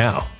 now.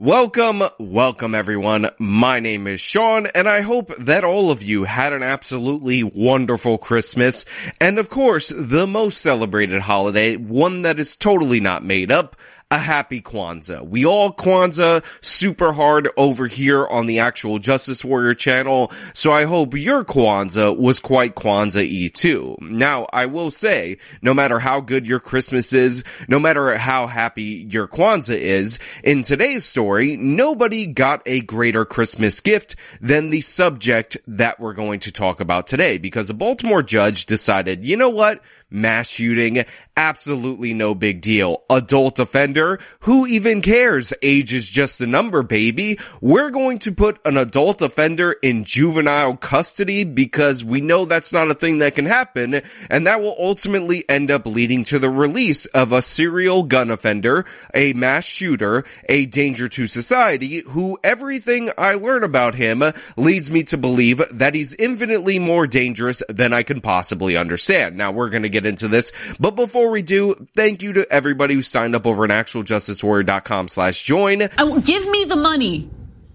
Welcome, welcome everyone. My name is Sean and I hope that all of you had an absolutely wonderful Christmas and of course the most celebrated holiday, one that is totally not made up, a happy Kwanzaa. We all Kwanzaa super hard over here on the actual Justice Warrior channel, so I hope your Kwanzaa was quite Kwanzaa-y too. Now, I will say, no matter how good your Christmas is, no matter how happy your Kwanzaa is, in today's story, nobody got a greater Christmas gift than the subject that we're going to talk about today, because a Baltimore judge decided, you know what? Mass shooting, absolutely no big deal. Adult offender, who even cares? Age is just a number, baby. We're going to put an adult offender in juvenile custody because we know that's not a thing that can happen, and that will ultimately end up leading to the release of a serial gun offender, a mass shooter, a danger to society, who everything I learn about him leads me to believe that he's infinitely more dangerous than I can possibly understand. Now we're gonna get get into this. But before we do, thank you to everybody who signed up over at actualjusticewarrior.com slash join. Oh, give me the money.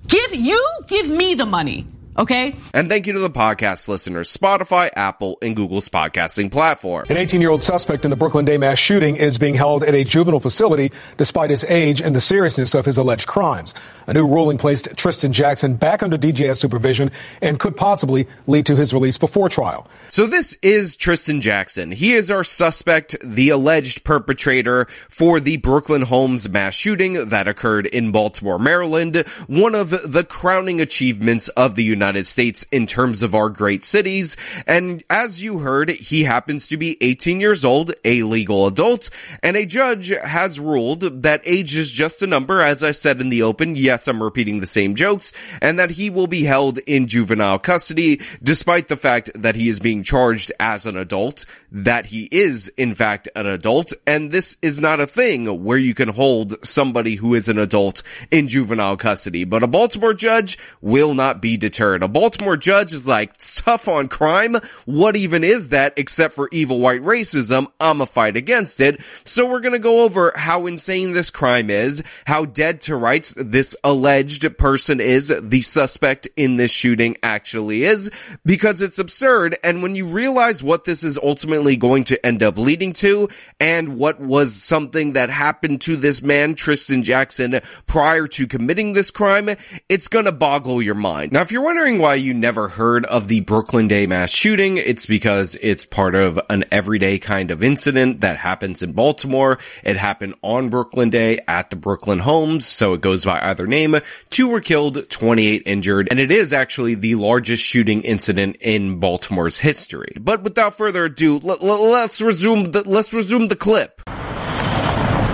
Give you give me the money. Okay. And thank you to the podcast listeners, Spotify, Apple, and Google's podcasting platform. An 18 year old suspect in the Brooklyn Day mass shooting is being held at a juvenile facility despite his age and the seriousness of his alleged crimes. A new ruling placed Tristan Jackson back under DJS supervision and could possibly lead to his release before trial. So this is Tristan Jackson. He is our suspect, the alleged perpetrator for the Brooklyn Homes mass shooting that occurred in Baltimore, Maryland. One of the crowning achievements of the United United States in terms of our great cities. And as you heard, he happens to be 18 years old, a legal adult, and a judge has ruled that age is just a number, as I said in the open. Yes, I'm repeating the same jokes, and that he will be held in juvenile custody, despite the fact that he is being charged as an adult, that he is, in fact, an adult, and this is not a thing where you can hold somebody who is an adult in juvenile custody. But a Baltimore judge will not be deterred a Baltimore judge is like, tough on crime? What even is that except for evil white racism? I'm a fight against it. So we're gonna go over how insane this crime is, how dead to rights this alleged person is, the suspect in this shooting actually is, because it's absurd. And when you realize what this is ultimately going to end up leading to, and what was something that happened to this man, Tristan Jackson, prior to committing this crime, it's gonna boggle your mind. Now, if you're wondering wondering why you never heard of the Brooklyn Day mass shooting, it's because it's part of an everyday kind of incident that happens in Baltimore. It happened on Brooklyn Day at the Brooklyn Homes, so it goes by either name. Two were killed, 28 injured, and it is actually the largest shooting incident in Baltimore's history. But without further ado, let, us resume the, let's resume the clip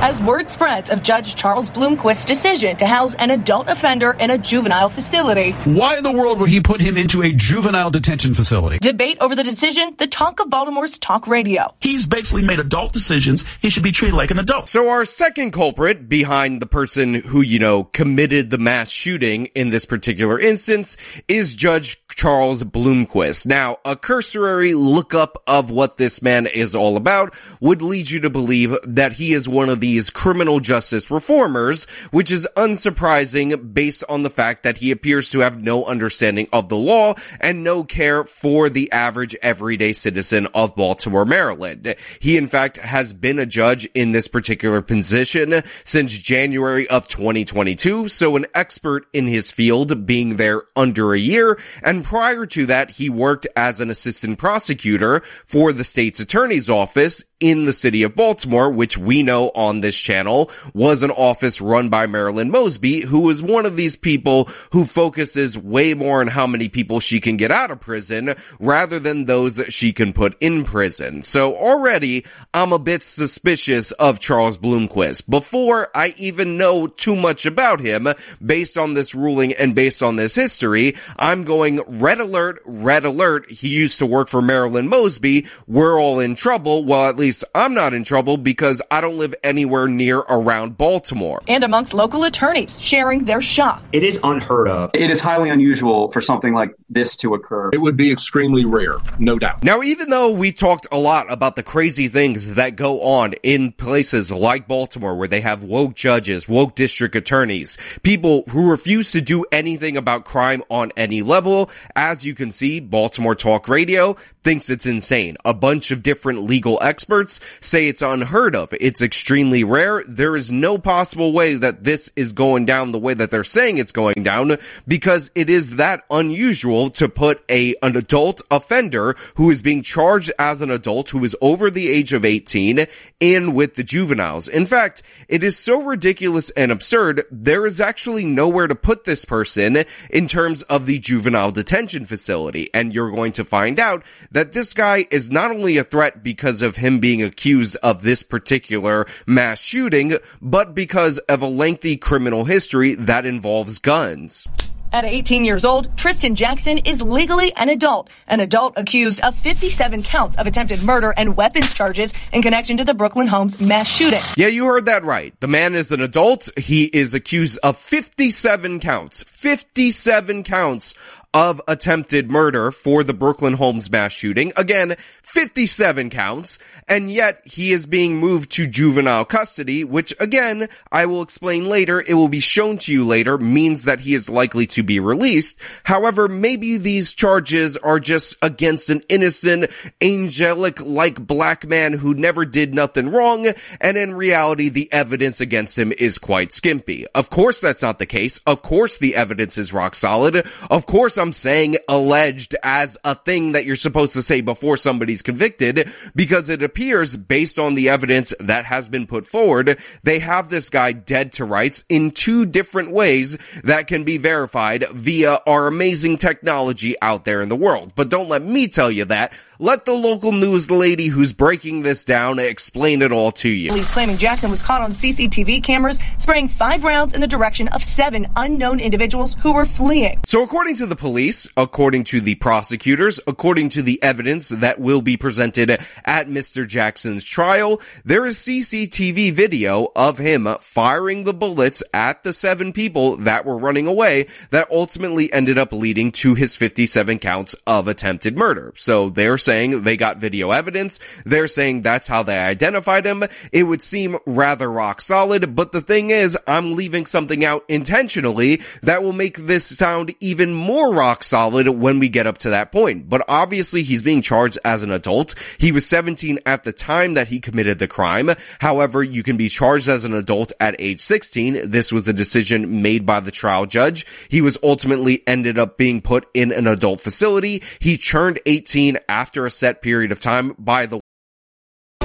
as word spreads of Judge Charles Blomquist's decision to house an adult offender in a juvenile facility. Why in the world would he put him into a juvenile detention facility? Debate over the decision, the talk of Baltimore's talk radio. He's basically made adult decisions. He should be treated like an adult. So our second culprit behind the person who, you know, committed the mass shooting in this particular instance is Judge Charles Bloomquist. Now, a cursory lookup of what this man is all about would lead you to believe that he is one of these criminal justice reformers, which is unsurprising based on the fact that he appears to have no understanding of the law and no care for the average everyday citizen of Baltimore, Maryland. He in fact has been a judge in this particular position since January of 2022, so an expert in his field being there under a year and prior to that, he worked as an assistant prosecutor for the state's attorney's office in the city of Baltimore, which we know on this channel was an office run by Marilyn Mosby, who is one of these people who focuses way more on how many people she can get out of prison rather than those that she can put in prison. So already I'm a bit suspicious of Charles Blomquist before I even know too much about him based on this ruling and based on this history. I'm going red alert, red alert. He used to work for Marilyn Mosby. We're all in trouble. Well, at least I'm not in trouble because I don't live anywhere near around Baltimore. And amongst local attorneys sharing their shock. It is unheard of. It is highly unusual for something like this to occur. It would be extremely rare, no doubt. Now, even though we've talked a lot about the crazy things that go on in places like Baltimore where they have woke judges, woke district attorneys, people who refuse to do anything about crime on any level, as you can see, Baltimore Talk Radio thinks it's insane. A bunch of different legal experts say it's unheard of. It's extremely rare. There is no possible way that this is going down the way that they're saying it's going down because it is that unusual to put a, an adult offender who is being charged as an adult who is over the age of 18 in with the juveniles. In fact, it is so ridiculous and absurd. There is actually nowhere to put this person in terms of the juvenile detention facility. And you're going to find out that this guy is not only a threat because of him being accused of this particular mass shooting, but because of a lengthy criminal history that involves guns. At 18 years old, Tristan Jackson is legally an adult, an adult accused of 57 counts of attempted murder and weapons charges in connection to the Brooklyn Homes mass shooting. Yeah, you heard that right. The man is an adult. He is accused of 57 counts, 57 counts of attempted murder for the Brooklyn Homes mass shooting. Again, 57 counts, and yet he is being moved to juvenile custody, which again, I will explain later, it will be shown to you later, means that he is likely to be released. However, maybe these charges are just against an innocent, angelic-like black man who never did nothing wrong, and in reality, the evidence against him is quite skimpy. Of course that's not the case. Of course the evidence is rock solid. Of course I'm saying alleged as a thing that you're supposed to say before somebody's convicted because it appears based on the evidence that has been put forward, they have this guy dead to rights in two different ways that can be verified via our amazing technology out there in the world. But don't let me tell you that. Let the local news lady who's breaking this down explain it all to you. Police claiming Jackson was caught on CCTV cameras spraying five rounds in the direction of seven unknown individuals who were fleeing. So according to the police, according to the prosecutors, according to the evidence that will be presented at Mr. Jackson's trial, there is CCTV video of him firing the bullets at the seven people that were running away that ultimately ended up leading to his 57 counts of attempted murder. So they're saying they got video evidence. They're saying that's how they identified him. It would seem rather rock solid, but the thing is, I'm leaving something out intentionally that will make this sound even more rock solid when we get up to that point. But obviously he's being charged as an adult. He was 17 at the time that he committed the crime. However, you can be charged as an adult at age 16. This was a decision made by the trial judge. He was ultimately ended up being put in an adult facility. He turned 18 after a set period of time by the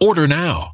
Order now.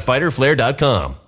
www.fighterflare.com.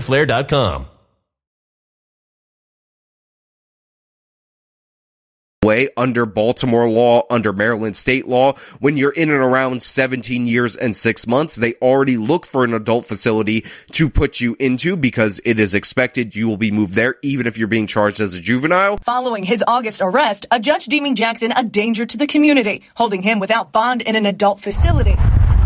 fighterflare.com. way under Baltimore law, under Maryland state law. When you're in and around 17 years and six months, they already look for an adult facility to put you into because it is expected you will be moved there even if you're being charged as a juvenile. Following his August arrest, a judge deeming Jackson a danger to the community, holding him without bond in an adult facility.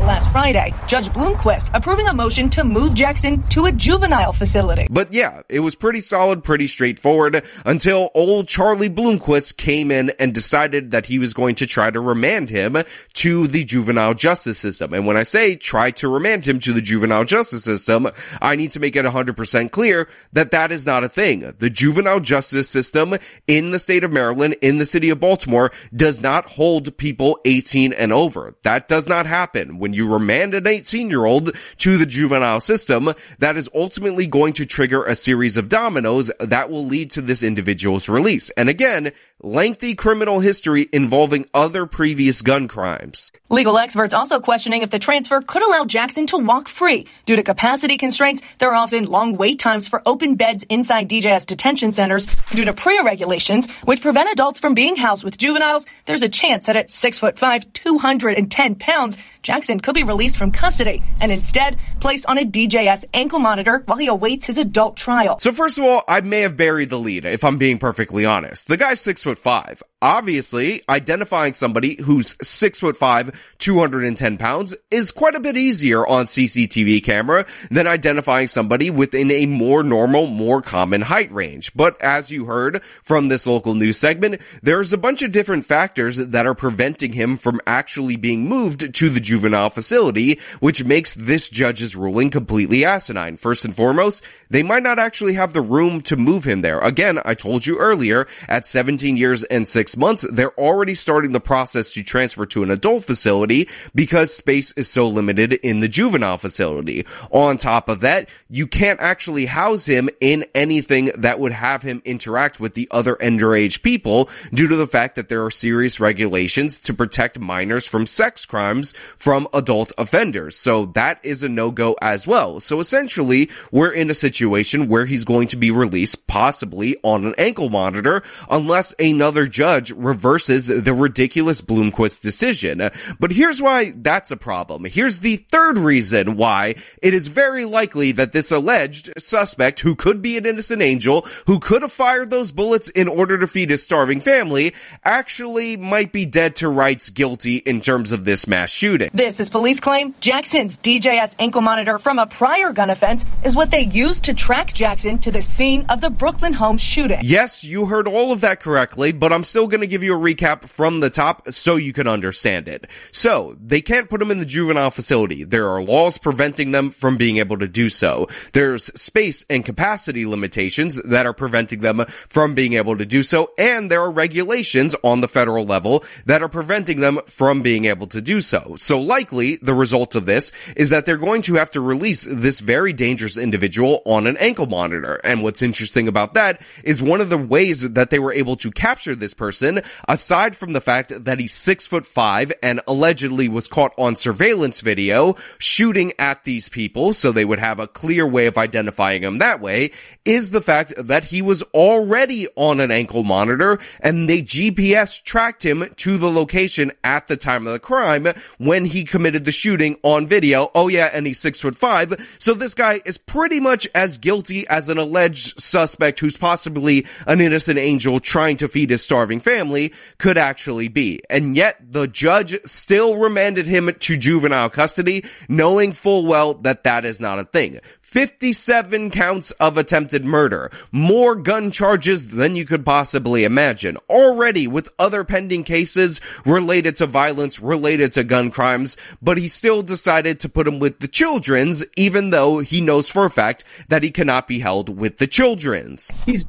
Last Friday, Judge Blomquist approving a motion to move Jackson to a juvenile facility. But yeah, it was pretty solid, pretty straightforward until old Charlie Blomquist came in and decided that he was going to try to remand him to the juvenile justice system. And when I say try to remand him to the juvenile justice system, I need to make it 100% clear that that is not a thing. The juvenile justice system in the state of Maryland, in the city of Baltimore, does not hold people 18 and over. That does not happen. When you remand an 18 year old to the juvenile system, that is ultimately going to trigger a series of dominoes that will lead to this individual's release. And again, lengthy criminal history involving other previous gun crimes. Legal experts also questioning if the transfer could allow Jackson to walk free. Due to capacity constraints, there are often long wait times for open beds inside DJS detention centers. Due to PREA regulations, which prevent adults from being housed with juveniles, there's a chance that at 6 foot 5, 210 pounds, Jackson could be released from custody and instead placed on a DJS ankle monitor while he awaits his adult trial. So first of all, I may have buried the lead if I'm being perfectly honest. The guy's six foot five. Obviously, identifying somebody who's six foot five, 210 pounds is quite a bit easier on CCTV camera than identifying somebody within a more normal, more common height range. But as you heard from this local news segment, there's a bunch of different factors that are preventing him from actually being moved to the juvenile facility, which makes this judge's ruling completely asinine. First and foremost, they might not actually have the room to move him there. Again, I told you earlier, at 17 years and six months, they're already starting the process to transfer to an adult facility because space is so limited in the juvenile facility. On top of that, you can't actually house him in anything that would have him interact with the other underage people due to the fact that there are serious regulations to protect minors from sex crimes from adult offenders. So that is a no-go as well. So essentially, we're in a situation where he's going to be released possibly on an ankle monitor unless another judge reverses the ridiculous Blomquist decision. But here's why that's a problem. Here's the third reason why it is very likely that this alleged suspect, who could be an innocent angel, who could have fired those bullets in order to feed his starving family, actually might be dead to rights guilty in terms of this mass shooting. This is police claim Jackson's DJS ankle monitor from a prior gun offense is what they used to track Jackson to the scene of the Brooklyn home shooting. Yes, you heard all of that correctly, but I'm still going to give you a recap from the top so you can understand it. So, they can't put them in the juvenile facility. There are laws preventing them from being able to do so. There's space and capacity limitations that are preventing them from being able to do so, and there are regulations on the federal level that are preventing them from being able to do so. So likely, the result of this is that they're going to have to release this very dangerous individual on an ankle monitor. And what's interesting about that is one of the ways that they were able to capture this person, aside from the fact that he's six foot five and allegedly was caught on surveillance video shooting at these people, so they would have a clear way of identifying him that way, is the fact that he was already on an ankle monitor and they GPS tracked him to the location at the time of the crime when he committed the shooting on video. Oh yeah, and he's six foot five. So this guy is pretty much as guilty as an alleged suspect who's possibly an innocent angel trying to feed his starving family could actually be. And yet the judge still remanded him to juvenile custody, knowing full well that that is not a thing. 57 counts of attempted murder. More gun charges than you could possibly imagine. Already with other pending cases related to violence, related to gun crimes, but he still decided to put him with the children's, even though he knows for a fact that he cannot be held with the children's. He's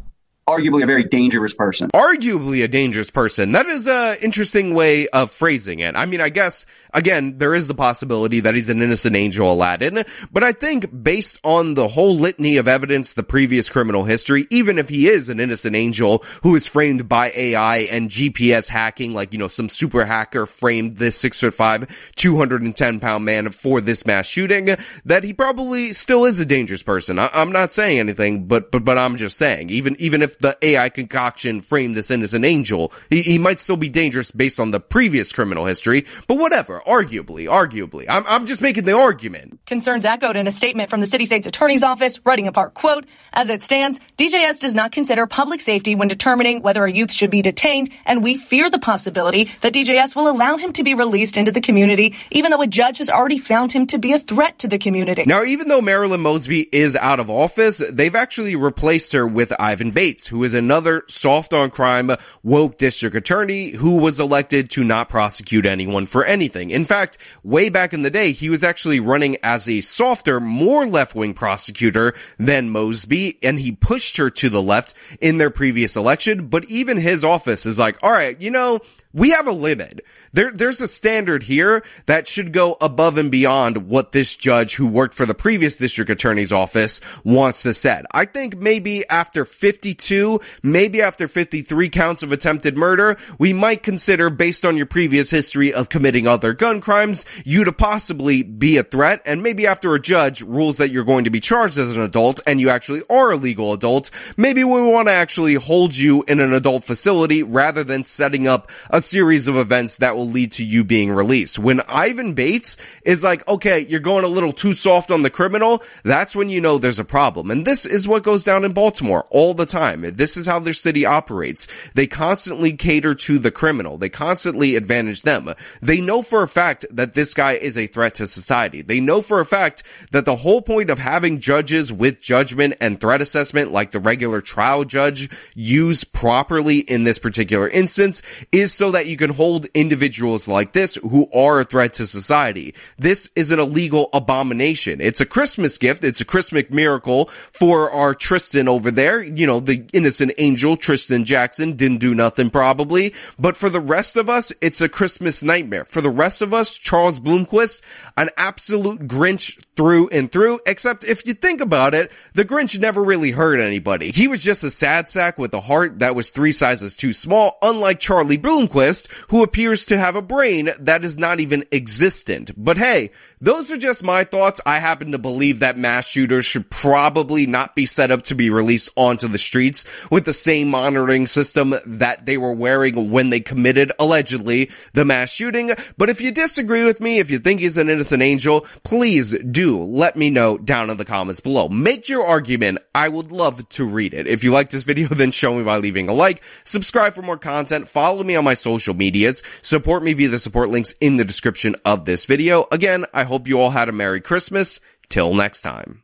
arguably a very dangerous person. Arguably a dangerous person. That is a interesting way of phrasing it. I mean, I guess again, there is the possibility that he's an innocent angel Aladdin, but I think based on the whole litany of evidence, the previous criminal history, even if he is an innocent angel who is framed by AI and GPS hacking, like, you know, some super hacker framed this six foot five, 210 pound man for this mass shooting, that he probably still is a dangerous person. I- am not saying anything, but, but, but I'm just saying, even, even if the AI concoction framed this innocent angel, he, he might still be dangerous based on the previous criminal history, but whatever arguably, arguably. I'm, I'm just making the argument. Concerns echoed in a statement from the city state's attorney's office, writing apart, quote, as it stands, DJS does not consider public safety when determining whether a youth should be detained, and we fear the possibility that DJS will allow him to be released into the community, even though a judge has already found him to be a threat to the community. Now, even though Marilyn Mosby is out of office, they've actually replaced her with Ivan Bates, who is another soft on crime, woke district attorney who was elected to not prosecute anyone for anything. In fact, way back in the day, he was actually running as a softer, more left-wing prosecutor than Mosby, and he pushed her to the left in their previous election, but even his office is like, alright, you know, we have a limit. There, there's a standard here that should go above and beyond what this judge who worked for the previous district attorney's office wants to set. I think maybe after 52, maybe after 53 counts of attempted murder, we might consider based on your previous history of committing other gun crimes, you to possibly be a threat. And maybe after a judge rules that you're going to be charged as an adult and you actually are a legal adult, maybe we want to actually hold you in an adult facility rather than setting up a series of events that will lead to you being released. When Ivan Bates is like, okay, you're going a little too soft on the criminal, that's when you know there's a problem. And this is what goes down in Baltimore all the time. This is how their city operates. They constantly cater to the criminal. They constantly advantage them. They know for a fact that this guy is a threat to society. They know for a fact that the whole point of having judges with judgment and threat assessment like the regular trial judge use properly in this particular instance is so that you can hold individuals like this who are a threat to society. This is an illegal abomination. It's a Christmas gift. It's a Christmas miracle for our Tristan over there. You know, the innocent angel, Tristan Jackson, didn't do nothing probably. But for the rest of us, it's a Christmas nightmare. For the rest of us, Charles Blomquist, an absolute Grinch through and through, except if you think about it, the Grinch never really hurt anybody. He was just a sad sack with a heart that was three sizes too small, unlike Charlie Blomquist, who appears to have a brain that is not even existent. But hey, those are just my thoughts. I happen to believe that mass shooters should probably not be set up to be released onto the streets with the same monitoring system that they were wearing when they committed, allegedly, the mass shooting. But if you disagree with me, if you think he's an innocent angel, please do let me know down in the comments below. Make your argument. I would love to read it. If you like this video, then show me by leaving a like, subscribe for more content, follow me on my social medias, support me via the support links in the description of this video. Again, I hope you all had a Merry Christmas. Till next time.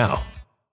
now.